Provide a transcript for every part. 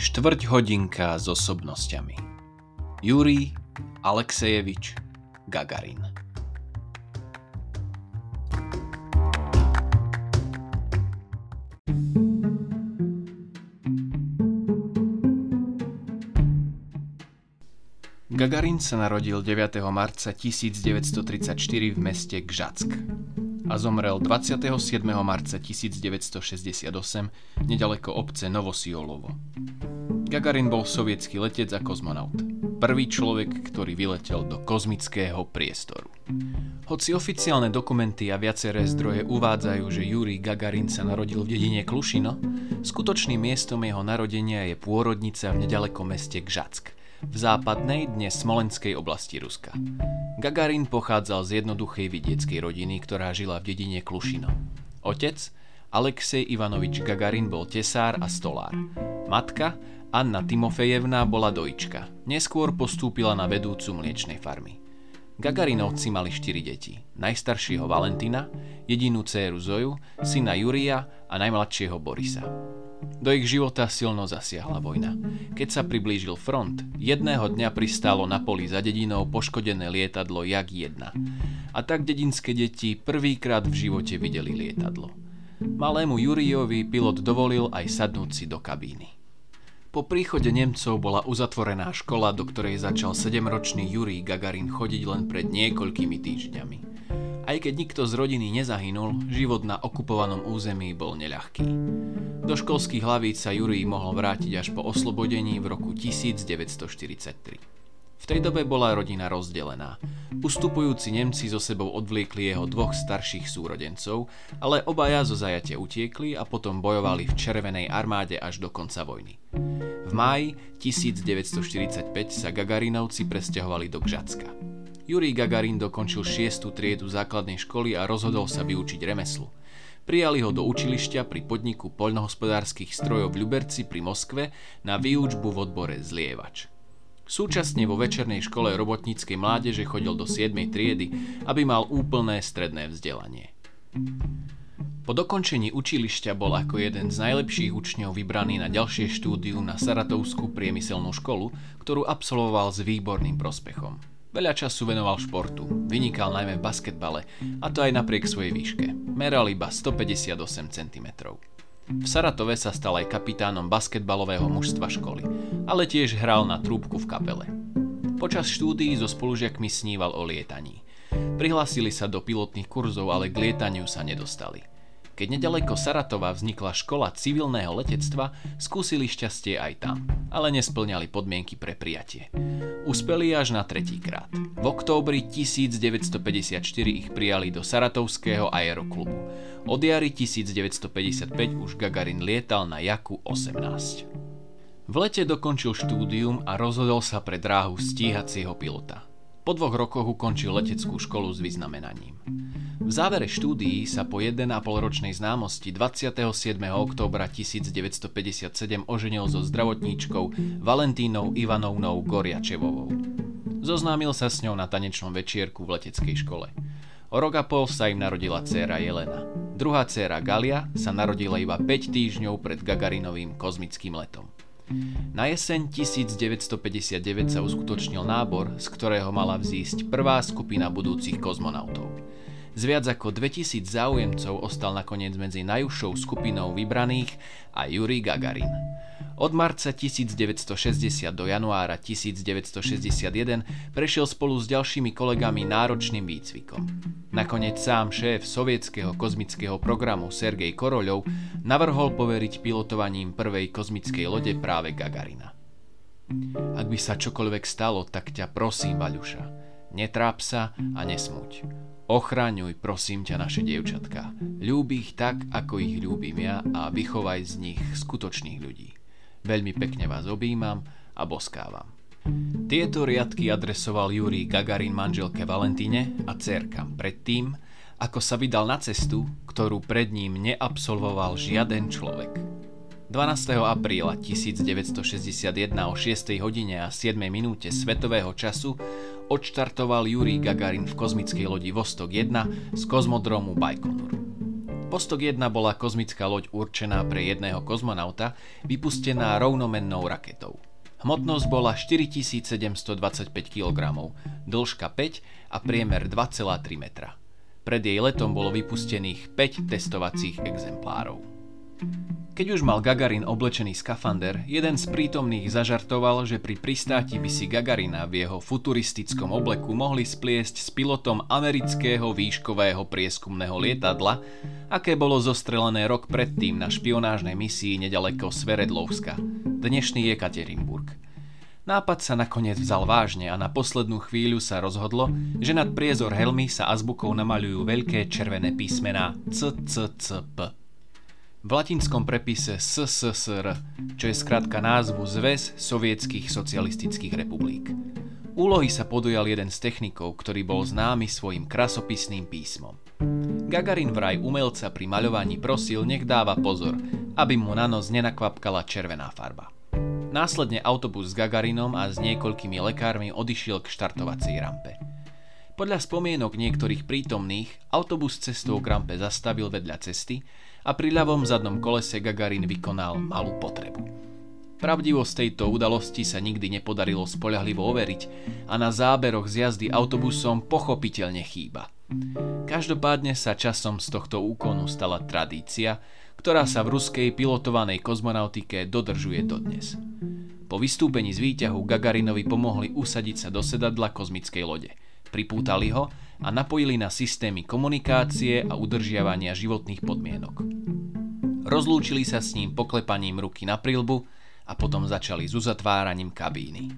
Štvrť hodinka s osobnosťami. Jurij Alexejevič Gagarin. Gagarin sa narodil 9. marca 1934 v meste Gžack a zomrel 27. marca 1968 nedaleko obce Novosiolovo. Gagarin bol sovietský letec a kozmonaut. Prvý človek, ktorý vyletel do kozmického priestoru. Hoci oficiálne dokumenty a viaceré zdroje uvádzajú, že Jurij Gagarin sa narodil v dedine Klušino, skutočným miestom jeho narodenia je pôrodnica v nedalekom meste Gžack – v západnej, dnes Smolenskej oblasti Ruska. Gagarin pochádzal z jednoduchej vidieckej rodiny, ktorá žila v dedine Klušino. Otec, Alexej Ivanovič Gagarin bol tesár a stolár. Matka, Anna Timofejevná bola dojčka. Neskôr postúpila na vedúcu mliečnej farmy. Gagarinovci mali štyri deti. Najstaršieho Valentina, jedinú dceru Zoju, syna Juria a najmladšieho Borisa. Do ich života silno zasiahla vojna. Keď sa priblížil front, jedného dňa pristálo na poli za dedinou poškodené lietadlo Jak-1. A tak dedinské deti prvýkrát v živote videli lietadlo. Malému Jurijovi pilot dovolil aj sadnúť si do kabíny. Po príchode Nemcov bola uzatvorená škola, do ktorej začal 7-ročný Jurij Gagarin chodiť len pred niekoľkými týždňami. Aj keď nikto z rodiny nezahynul, život na okupovanom území bol neľahký. Do školských hlavíc sa Jurij mohol vrátiť až po oslobodení v roku 1943. V tej dobe bola rodina rozdelená. Ustupujúci Nemci so sebou odvliekli jeho dvoch starších súrodencov, ale obaja zo zajatia utiekli a potom bojovali v Červenej armáde až do konca vojny. V máji 1945 sa Gagarinovci presťahovali do Gžacka. Jurij Gagarin dokončil 6. triedu základnej školy a rozhodol sa vyučiť remeslu. Prijali ho do učilišťa pri podniku poľnohospodárskych strojov v Ľuberci pri Moskve na výučbu v odbore zlievač. Súčasne vo večernej škole robotníckej mládeže chodil do 7. triedy, aby mal úplné stredné vzdelanie. Po dokončení učilišťa bol ako jeden z najlepších učňov vybraný na ďalšie štúdium na Saratovskú priemyselnú školu, ktorú absolvoval s výborným prospechom. Veľa času venoval športu, vynikal najmä v basketbale, a to aj napriek svojej výške. Meral iba 158 cm. V Saratove sa stal aj kapitánom basketbalového mužstva školy, ale tiež hral na trúbku v kapele. Počas štúdií so spolužiakmi sníval o lietaní. Prihlásili sa do pilotných kurzov, ale k lietaniu sa nedostali. Keď nedaleko Saratova vznikla škola civilného letectva, skúsili šťastie aj tam, ale nesplňali podmienky pre prijatie. Uspeli až na tretíkrát. V októbri 1954 ich prijali do Saratovského aeroklubu. Od jary 1955 už Gagarin lietal na Jaku 18. V lete dokončil štúdium a rozhodol sa pre dráhu stíhacieho pilota. Po dvoch rokoch ukončil leteckú školu s vyznamenaním. V závere štúdií sa po 1,5 ročnej známosti 27. októbra 1957 oženil so zdravotníčkou Valentínou Ivanovnou Goriačevovou. Zoznámil sa s ňou na tanečnom večierku v leteckej škole. O rok a pol sa im narodila dcéra Jelena. Druhá dcéra Galia sa narodila iba 5 týždňov pred Gagarinovým kozmickým letom. Na jeseň 1959 sa uskutočnil nábor, z ktorého mala vzísť prvá skupina budúcich kozmonautov. Z viac ako 2000 záujemcov ostal nakoniec medzi najúžšou skupinou vybraných a Yuri Gagarin. Od marca 1960 do januára 1961 prešiel spolu s ďalšími kolegami náročným výcvikom. Nakoniec sám šéf sovietského kozmického programu Sergej Koroľov navrhol poveriť pilotovaním prvej kozmickej lode práve Gagarina. Ak by sa čokoľvek stalo, tak ťa prosím, Vaľuša, netráp sa a nesmuť. Ochraňuj, prosím ťa, naše dievčatka. Ľúbi ich tak, ako ich ľúbim ja a vychovaj z nich skutočných ľudí. Veľmi pekne vás objímam a boskávam. Tieto riadky adresoval Jurij Gagarin manželke Valentíne a cerkam predtým, ako sa vydal na cestu, ktorú pred ním neabsolvoval žiaden človek. 12. apríla 1961 o 6. hodine a 7. minúte svetového času odštartoval Jurij Gagarin v kozmickej lodi Vostok 1 z kozmodromu Baikonur. Postok 1 bola kozmická loď určená pre jedného kozmonauta, vypustená rovnomennou raketou. Hmotnosť bola 4725 kg, dĺžka 5 a priemer 2,3 metra. Pred jej letom bolo vypustených 5 testovacích exemplárov. Keď už mal Gagarin oblečený skafander, jeden z prítomných zažartoval, že pri pristáti by si Gagarina v jeho futuristickom obleku mohli spliesť s pilotom amerického výškového prieskumného lietadla, aké bolo zostrelené rok predtým na špionážnej misii nedaleko Sveredlovska, dnešný Jekaterinburg. Nápad sa nakoniec vzal vážne a na poslednú chvíľu sa rozhodlo, že nad priezor helmy sa azbukou namaľujú veľké červené písmená CCCP v latinskom prepise SSSR, čo je skrátka názvu Zväz sovietských socialistických republik. Úlohy sa podujal jeden z technikov, ktorý bol známy svojim krasopisným písmom. Gagarin vraj umelca pri maľovaní prosil, nech dáva pozor, aby mu na nos nenakvapkala červená farba. Následne autobus s Gagarinom a s niekoľkými lekármi odišiel k štartovacej rampe. Podľa spomienok niektorých prítomných, autobus cestou k rampe zastavil vedľa cesty a pri ľavom zadnom kolese Gagarin vykonal malú potrebu. Pravdivosť tejto udalosti sa nikdy nepodarilo spoľahlivo overiť a na záberoch z jazdy autobusom pochopiteľne chýba. Každopádne sa časom z tohto úkonu stala tradícia, ktorá sa v ruskej pilotovanej kozmonautike dodržuje dodnes. Po vystúpení z výťahu Gagarinovi pomohli usadiť sa do sedadla kozmickej lode. Pripútali ho a napojili na systémy komunikácie a udržiavania životných podmienok. Rozlúčili sa s ním poklepaním ruky na prilbu a potom začali s uzatváraním kabíny.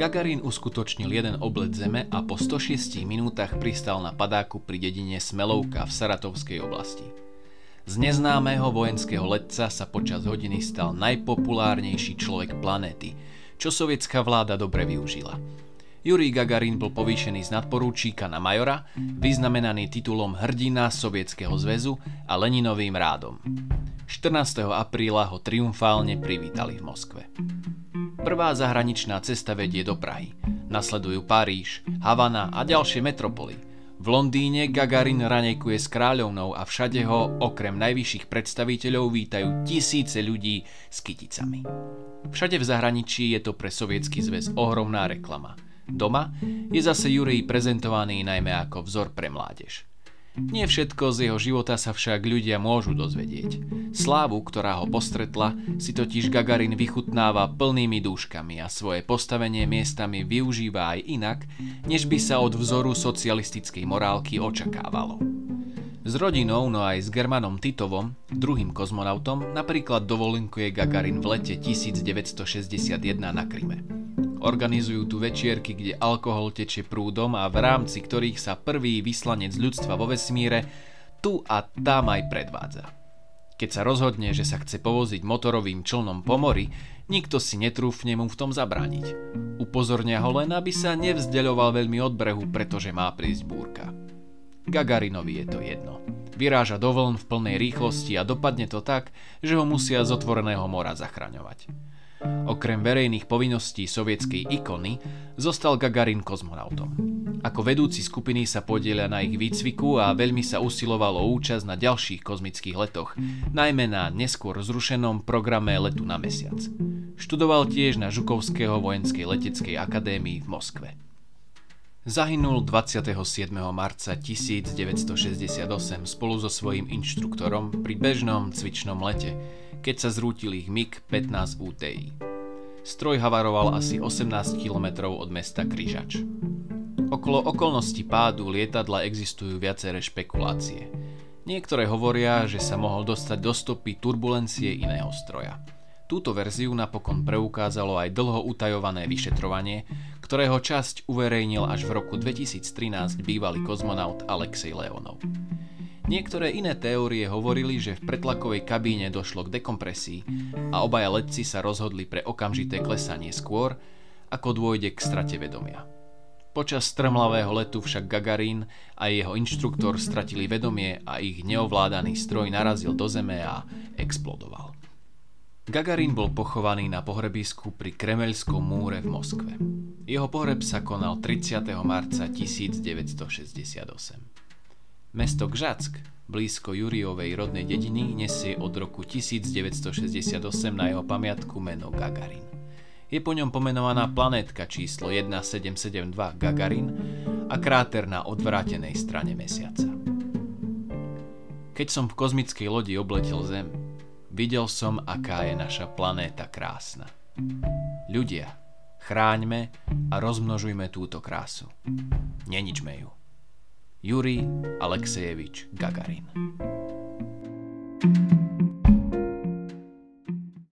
Gagarin uskutočnil jeden oblet zeme a po 106 minútach pristal na padáku pri dedine Smelovka v Saratovskej oblasti. Z neznámeho vojenského letca sa počas hodiny stal najpopulárnejší človek planéty, čo sovietská vláda dobre využila – Jurij Gagarin bol povýšený z nadporúčíka na majora, vyznamenaný titulom hrdina Sovietskeho zväzu a Leninovým rádom. 14. apríla ho triumfálne privítali v Moskve. Prvá zahraničná cesta vedie do Prahy. Nasledujú Paríž, Havana a ďalšie metropoly. V Londýne Gagarin ranejkuje s kráľovnou a všade ho okrem najvyšších predstaviteľov vítajú tisíce ľudí s kyticami. Všade v zahraničí je to pre Sovietsky zväz ohromná reklama – Doma je zase Jurij prezentovaný najmä ako vzor pre mládež. Nie všetko z jeho života sa však ľudia môžu dozvedieť. Slávu, ktorá ho postretla, si totiž Gagarin vychutnáva plnými dúškami a svoje postavenie miestami využíva aj inak, než by sa od vzoru socialistickej morálky očakávalo. S rodinou, no aj s Germanom Titovom, druhým kozmonautom, napríklad dovolenkuje Gagarin v lete 1961 na Kryme. Organizujú tu večierky, kde alkohol tečie prúdom a v rámci ktorých sa prvý vyslanec ľudstva vo vesmíre tu a tam aj predvádza. Keď sa rozhodne, že sa chce povoziť motorovým člnom po mori, nikto si netrúfne mu v tom zabrániť. Upozornia ho len, aby sa nevzdeľoval veľmi od brehu, pretože má prísť búrka. Gagarinovi je to jedno. Vyráža do vln v plnej rýchlosti a dopadne to tak, že ho musia z otvoreného mora zachraňovať. Okrem verejných povinností sovietskej ikony zostal Gagarin kozmonautom. Ako vedúci skupiny sa podielia na ich výcviku a veľmi sa usilovalo účasť na ďalších kozmických letoch, najmä na neskôr zrušenom programe letu na mesiac. Študoval tiež na Žukovského vojenskej leteckej akadémii v Moskve. Zahynul 27. marca 1968 spolu so svojím inštruktorom pri bežnom cvičnom lete, keď sa zrútil ich MiG-15 UTI. Stroj havaroval asi 18 km od mesta Kryžač. Okolo okolností pádu lietadla existujú viaceré špekulácie. Niektoré hovoria, že sa mohol dostať do stopy turbulencie iného stroja. Túto verziu napokon preukázalo aj dlho utajované vyšetrovanie, ktorého časť uverejnil až v roku 2013 bývalý kozmonaut Alexej Leonov. Niektoré iné teórie hovorili, že v pretlakovej kabíne došlo k dekompresii a obaja letci sa rozhodli pre okamžité klesanie skôr, ako dôjde k strate vedomia. Počas strmlavého letu však Gagarin a jeho inštruktor stratili vedomie a ich neovládaný stroj narazil do zeme a explodoval. Gagarin bol pochovaný na pohrebisku pri Kremelskom múre v Moskve. Jeho pohreb sa konal 30. marca 1968. Mesto Gžack blízko Juriovej rodnej dediny, nesie od roku 1968 na jeho pamiatku meno Gagarin. Je po ňom pomenovaná planétka číslo 1772 Gagarin a kráter na odvrátenej strane Mesiaca. Keď som v kozmickej lodi obletel Zem, videl som, aká je naša planéta krásna. Ľudia, chráňme a rozmnožujme túto krásu. Neničme ju. Juri Alexejevič Gagarin. thank you